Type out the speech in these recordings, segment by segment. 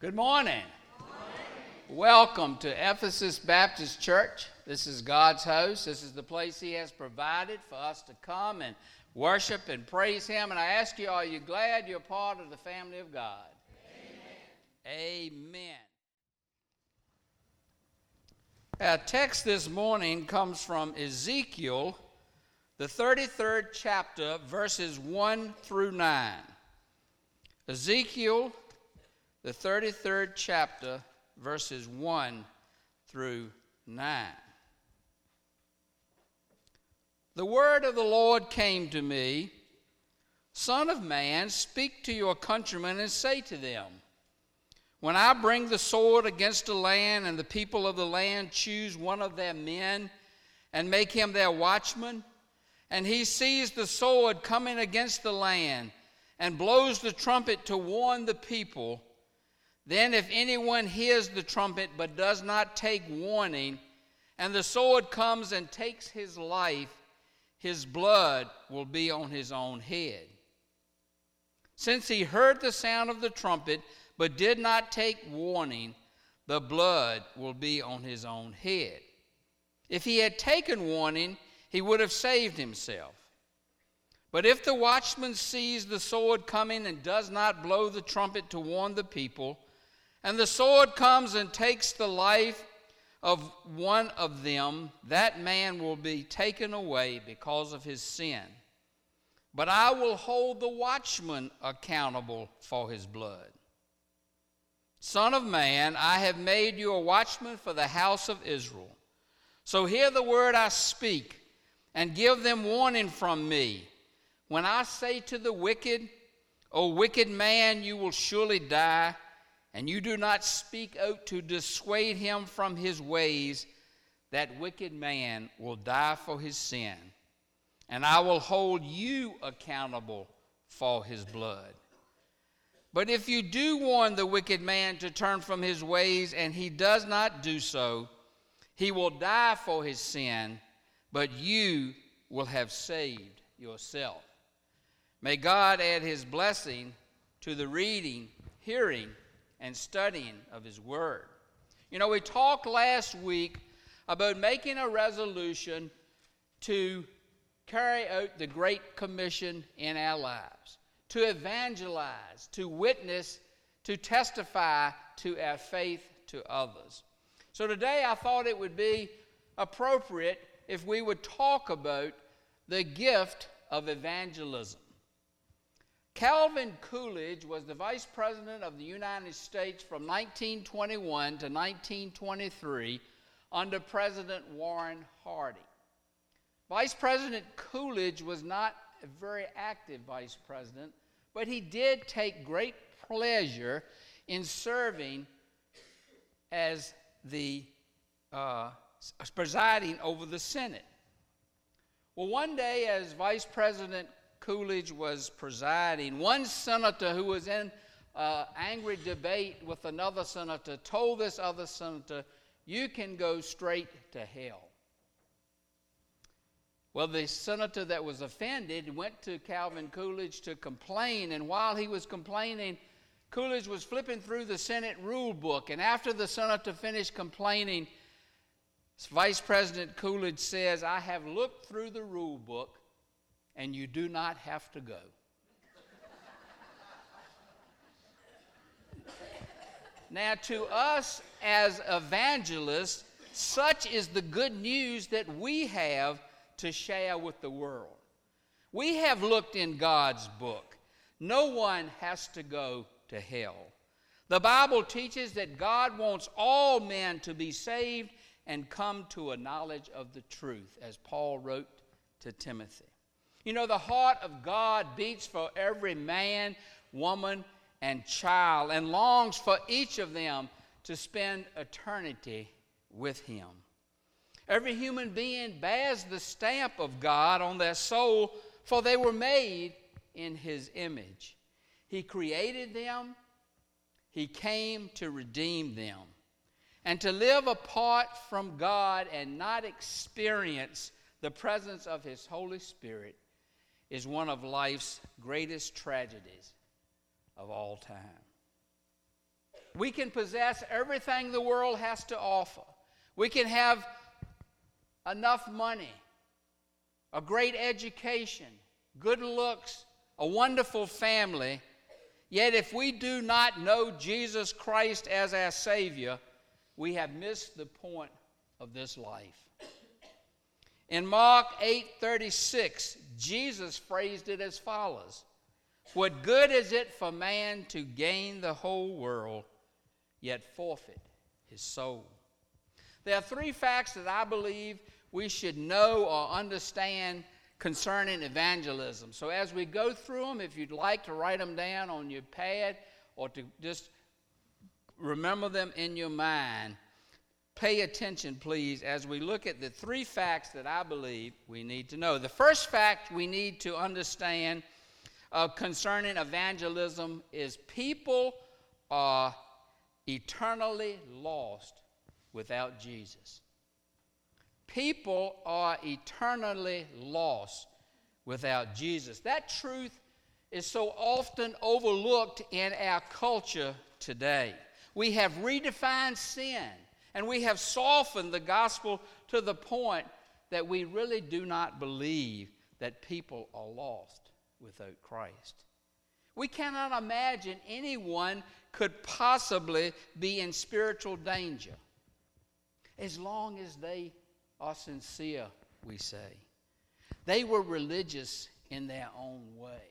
Good morning. Welcome to Ephesus Baptist Church. This is God's house. This is the place He has provided for us to come and worship and praise Him. And I ask you, are you glad you're part of the family of God? Amen. Amen. Our text this morning comes from Ezekiel, the 33rd chapter, verses 1 through 9. Ezekiel the 33rd chapter, verses 1 through 9. The word of the Lord came to me Son of man, speak to your countrymen and say to them, When I bring the sword against a land, and the people of the land choose one of their men and make him their watchman, and he sees the sword coming against the land, and blows the trumpet to warn the people, then, if anyone hears the trumpet but does not take warning, and the sword comes and takes his life, his blood will be on his own head. Since he heard the sound of the trumpet but did not take warning, the blood will be on his own head. If he had taken warning, he would have saved himself. But if the watchman sees the sword coming and does not blow the trumpet to warn the people, and the sword comes and takes the life of one of them, that man will be taken away because of his sin. But I will hold the watchman accountable for his blood. Son of man, I have made you a watchman for the house of Israel. So hear the word I speak and give them warning from me. When I say to the wicked, O wicked man, you will surely die and you do not speak out to dissuade him from his ways, that wicked man will die for his sin, and I will hold you accountable for his blood. But if you do warn the wicked man to turn from his ways, and he does not do so, he will die for his sin, but you will have saved yourself. May God add his blessing to the reading, hearing, and studying of His Word. You know, we talked last week about making a resolution to carry out the Great Commission in our lives, to evangelize, to witness, to testify to our faith to others. So today I thought it would be appropriate if we would talk about the gift of evangelism. Calvin Coolidge was the Vice President of the United States from 1921 to 1923 under President Warren Harding. Vice President Coolidge was not a very active vice president, but he did take great pleasure in serving as the uh, presiding over the Senate. Well, one day, as Vice President Coolidge was presiding, one senator who was in uh, angry debate with another senator told this other senator, You can go straight to hell. Well, the senator that was offended went to Calvin Coolidge to complain, and while he was complaining, Coolidge was flipping through the Senate rule book, and after the senator finished complaining, Vice President Coolidge says, I have looked through the rule book and you do not have to go. now, to us as evangelists, such is the good news that we have to share with the world. We have looked in God's book. No one has to go to hell. The Bible teaches that God wants all men to be saved and come to a knowledge of the truth, as Paul wrote to Timothy. You know, the heart of God beats for every man, woman, and child and longs for each of them to spend eternity with Him. Every human being bears the stamp of God on their soul, for they were made in His image. He created them, He came to redeem them. And to live apart from God and not experience the presence of His Holy Spirit is one of life's greatest tragedies of all time. We can possess everything the world has to offer. We can have enough money, a great education, good looks, a wonderful family. Yet, if we do not know Jesus Christ as our Savior, we have missed the point of this life. In Mark 8:36, Jesus phrased it as follows: "What good is it for man to gain the whole world yet forfeit his soul?" There are three facts that I believe we should know or understand concerning evangelism. So as we go through them, if you'd like to write them down on your pad or to just remember them in your mind, pay attention, please, as we look at the three facts that I believe we need to know. The first fact we need to understand uh, concerning evangelism is people are eternally lost without Jesus. People are eternally lost without Jesus. That truth is so often overlooked in our culture today. We have redefined sin and we have softened the gospel to the point that we really do not believe that people are lost without Christ. We cannot imagine anyone could possibly be in spiritual danger as long as they are sincere, we say. They were religious in their own way.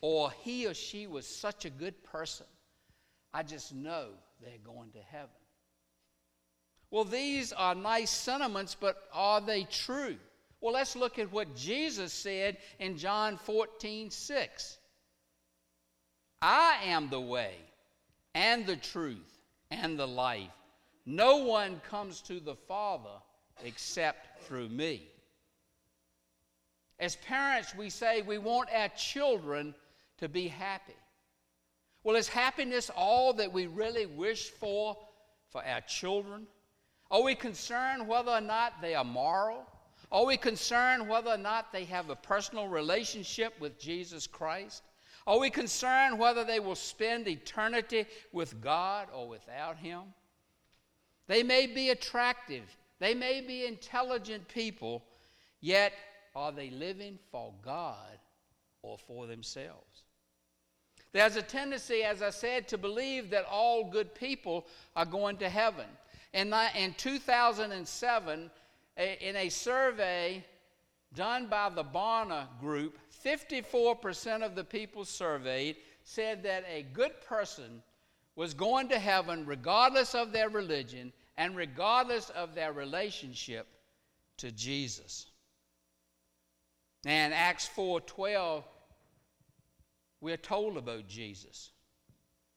Or he or she was such a good person, I just know they're going to heaven. Well, these are nice sentiments, but are they true? Well, let's look at what Jesus said in John 14, 6. I am the way and the truth and the life. No one comes to the Father except through me. As parents, we say we want our children to be happy. Well, is happiness all that we really wish for for our children? Are we concerned whether or not they are moral? Are we concerned whether or not they have a personal relationship with Jesus Christ? Are we concerned whether they will spend eternity with God or without Him? They may be attractive they may be intelligent people, yet are they living for God or for themselves? There's a tendency, as I said, to believe that all good people are going to heaven. In, in 2007, in a survey done by the Barna Group, 54% of the people surveyed said that a good person was going to heaven regardless of their religion and regardless of their relationship to Jesus. And Acts 4:12 we're told about Jesus.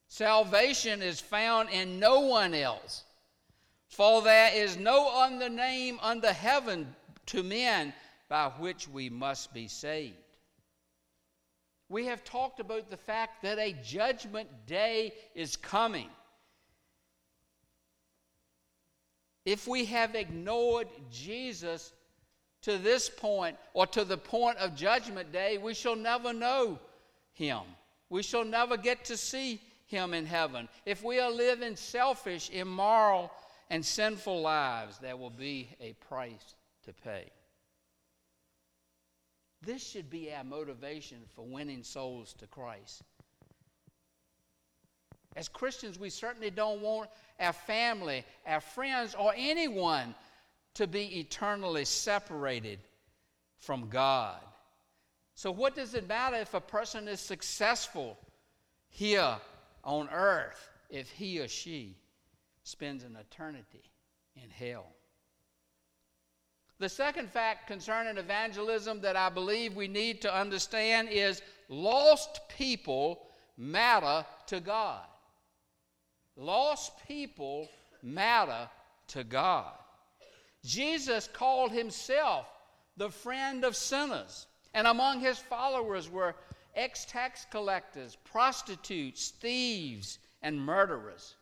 Salvation is found in no one else, for there is no other name under heaven to men by which we must be saved. We have talked about the fact that a judgment day is coming. If we have ignored Jesus to this point or to the point of Judgment Day, we shall never know Him. We shall never get to see Him in heaven. If we are living selfish, immoral, and sinful lives, there will be a price to pay. This should be our motivation for winning souls to Christ. As Christians, we certainly don't want our family, our friends, or anyone to be eternally separated from God. So, what does it matter if a person is successful here on earth if he or she spends an eternity in hell? The second fact concerning evangelism that I believe we need to understand is lost people matter to God. Lost people matter to God. Jesus called himself the friend of sinners, and among his followers were ex tax collectors, prostitutes, thieves, and murderers.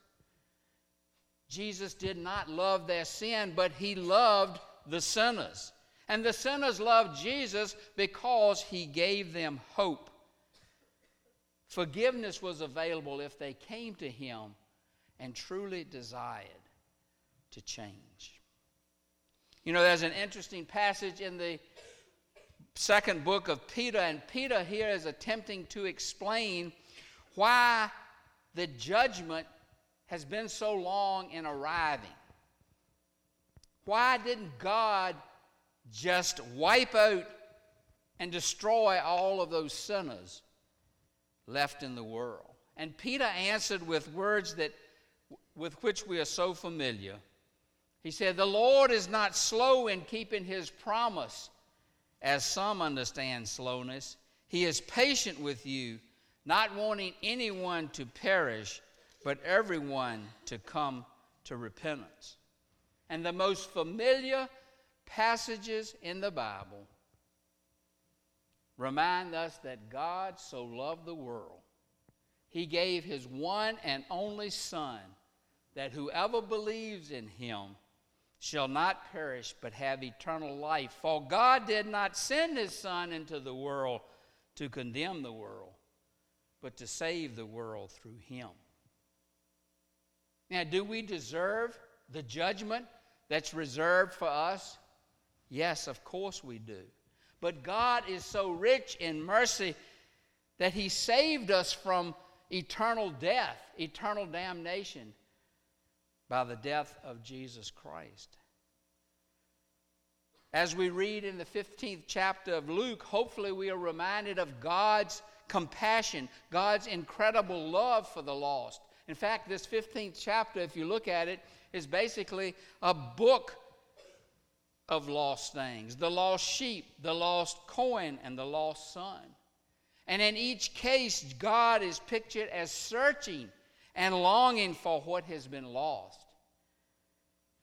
Jesus did not love their sin, but he loved the sinners. And the sinners loved Jesus because he gave them hope. Forgiveness was available if they came to him and truly desired to change. You know, there's an interesting passage in the second book of Peter, and Peter here is attempting to explain why the judgment has been so long in arriving. Why didn't God just wipe out and destroy all of those sinners left in the world? And Peter answered with words that with which we are so familiar. He said, "The Lord is not slow in keeping his promise, as some understand slowness. He is patient with you, not wanting anyone to perish, but everyone to come to repentance." And the most familiar passages in the Bible remind us that God so loved the world, he gave his one and only Son, that whoever believes in him shall not perish but have eternal life. For God did not send his Son into the world to condemn the world, but to save the world through him. Now, do we deserve the judgment that's reserved for us? Yes, of course we do. But God is so rich in mercy that He saved us from eternal death, eternal damnation, by the death of Jesus Christ. As we read in the 15th chapter of Luke, hopefully we are reminded of God's compassion, God's incredible love for the lost. In fact, this 15th chapter, if you look at it, is basically a book of lost things the lost sheep, the lost coin, and the lost son. And in each case, God is pictured as searching and longing for what has been lost.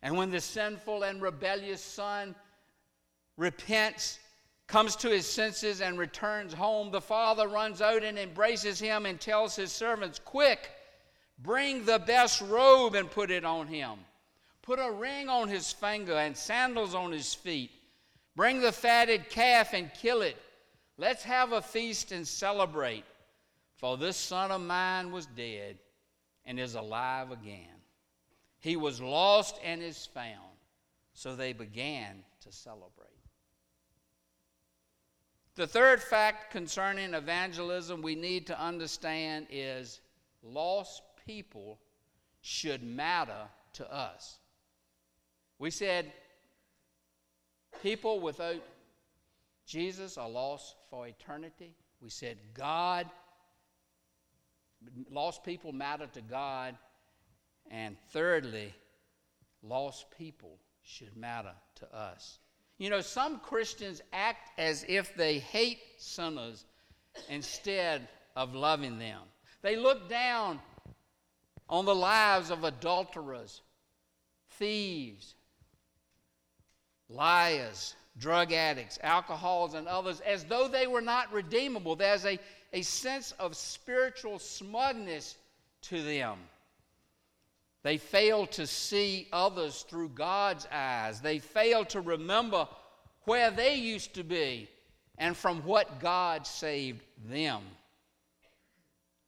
And when the sinful and rebellious son repents, comes to his senses, and returns home, the father runs out and embraces him and tells his servants, Quick, bring the best robe and put it on him Put a ring on his finger and sandals on his feet. Bring the fatted calf and kill it. Let's have a feast and celebrate. For this son of mine was dead and is alive again. He was lost and is found. So they began to celebrate. The third fact concerning evangelism we need to understand is lost people should matter to us. We said people without Jesus are lost for eternity. We said God, lost people matter to God. And thirdly, lost people should matter to us. You know, some Christians act as if they hate sinners instead of loving them. They look down on the lives of adulterers, thieves, liars, drug addicts, alcoholics, and others as though they were not redeemable. There's a, a sense of spiritual smugness to them. They fail to see others through God's eyes. They fail to remember where they used to be and from what God saved them.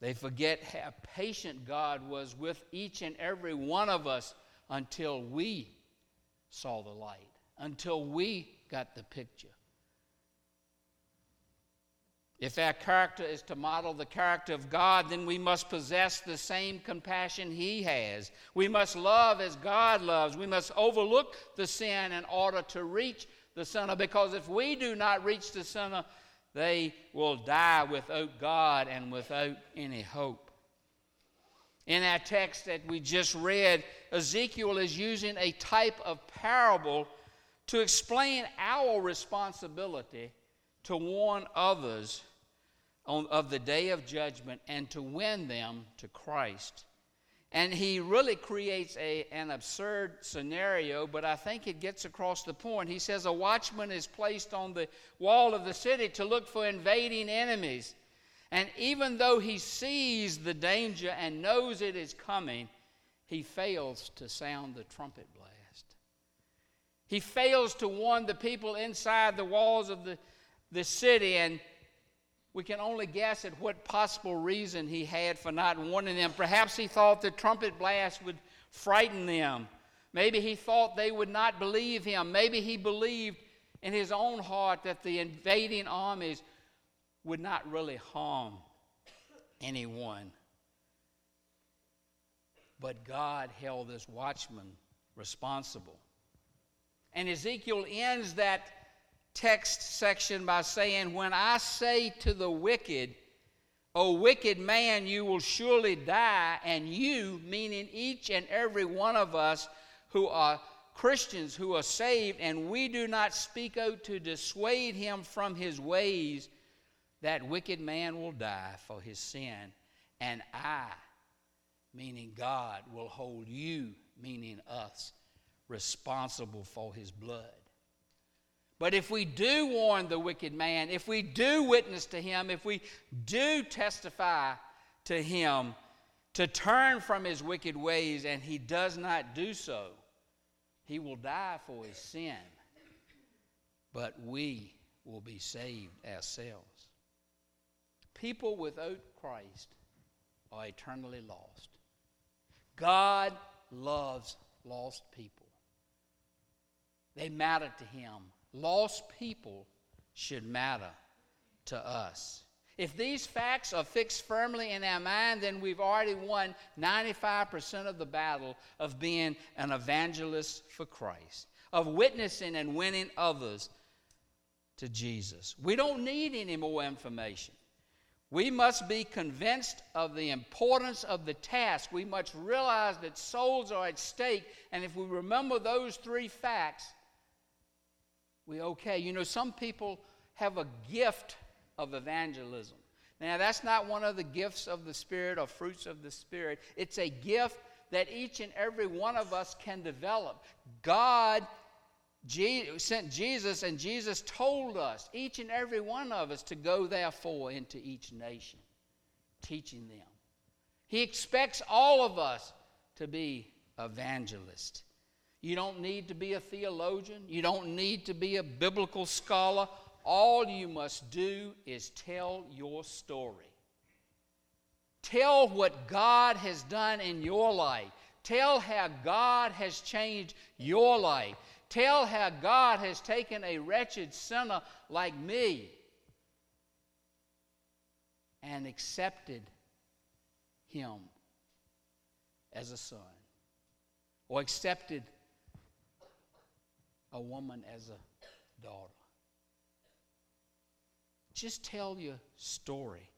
They forget how patient God was with each and every one of us until we saw the light until we got the picture. If our character is to model the character of God, then we must possess the same compassion He has. We must love as God loves. We must overlook the sin in order to reach the sinner, because if we do not reach the sinner, they will die without God and without any hope. In our text that we just read, Ezekiel is using a type of parable to explain our responsibility to warn others on, of the day of judgment and to win them to Christ. And he really creates a, an absurd scenario, but I think it gets across the point. He says a watchman is placed on the wall of the city to look for invading enemies. And even though he sees the danger and knows it is coming, he fails to sound the trumpet blast. He fails to warn the people inside the walls of the, the city, and We can only guess at what possible reason he had for not warning them. Perhaps he thought the trumpet blast would frighten them. Maybe he thought they would not believe him. Maybe he believed in his own heart that the invading armies would not really harm anyone. But God held this watchman responsible. And Ezekiel ends that text section by saying, When I say to the wicked, O wicked man, you will surely die, and you, meaning each and every one of us who are Christians, who are saved, and we do not speak out to dissuade him from his ways, that wicked man will die for his sin, and I, meaning God, will hold you, meaning us, responsible for his blood. But if we do warn the wicked man, if we do witness to him, if we do testify to him to turn from his wicked ways and he does not do so, he will die for his sin. But we will be saved ourselves. People without Christ are eternally lost. God loves lost people, they matter to him Lost people should matter to us. If these facts are fixed firmly in our mind, then we've already won 95% of the battle of being an evangelist for Christ, of witnessing and winning others to Jesus. We don't need any more information. We must be convinced of the importance of the task. We must realize that souls are at stake, and if we remember those three facts, we okay. You know, some people have a gift of evangelism. Now, that's not one of the gifts of the Spirit or fruits of the Spirit. It's a gift that each and every one of us can develop. God sent Jesus, and Jesus told us, each and every one of us, to go therefore into each nation, teaching them. He expects all of us to be evangelists. You don't need to be a theologian. You don't need to be a biblical scholar. All you must do is tell your story. Tell what God has done in your life. Tell how God has changed your life. Tell how God has taken a wretched sinner like me and accepted him as a son or accepted a woman as a daughter. Just tell your story.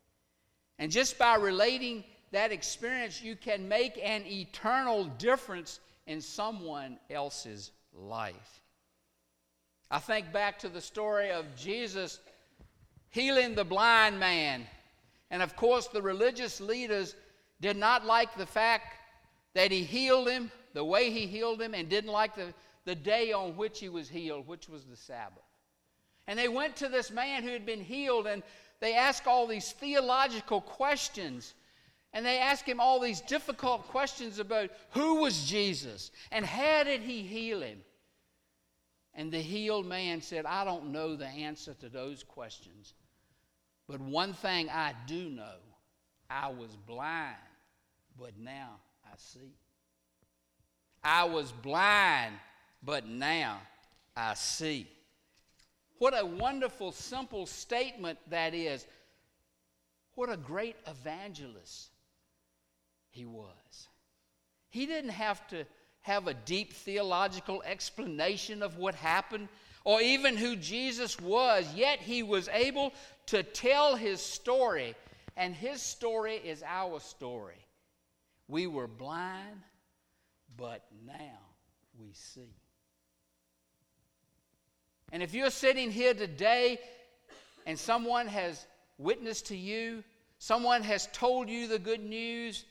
And just by relating that experience, you can make an eternal difference in someone else's life. I think back to the story of Jesus healing the blind man. And of course, the religious leaders did not like the fact that he healed him the way he healed him and didn't like the the day on which he was healed, which was the Sabbath. And they went to this man who had been healed and they asked all these theological questions. And they asked him all these difficult questions about who was Jesus and how did he heal him? And the healed man said, I don't know the answer to those questions. But one thing I do know I was blind, but now I see. I was blind, but now I see. What a wonderful, simple statement that is. What a great evangelist he was. He didn't have to have a deep theological explanation of what happened or even who Jesus was, yet he was able to tell his story, and his story is our story. We were blind, but now we see. And if you're sitting here today and someone has witnessed to you, someone has told you the good news,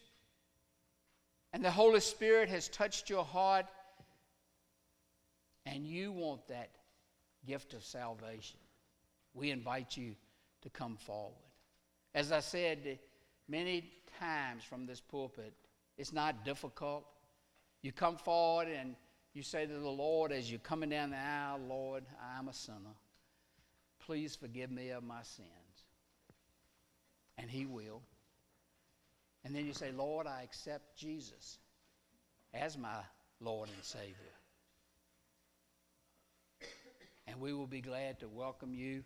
and the Holy Spirit has touched your heart, and you want that gift of salvation, we invite you to come forward. As I said many times from this pulpit, it's not difficult. You come forward and you say to the Lord as you're coming down the aisle, Lord, I'm a sinner. Please forgive me of my sins. and He will. And then you say, Lord, I accept Jesus as my Lord and Savior. And we will be glad to welcome you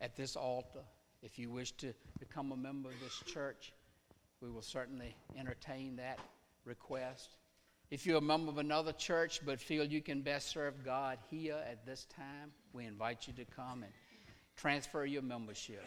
at this altar. If you wish to become a member of this church, we will certainly entertain that request. If you're a member of another church but feel you can best serve God here at this time, we invite you to come and transfer your membership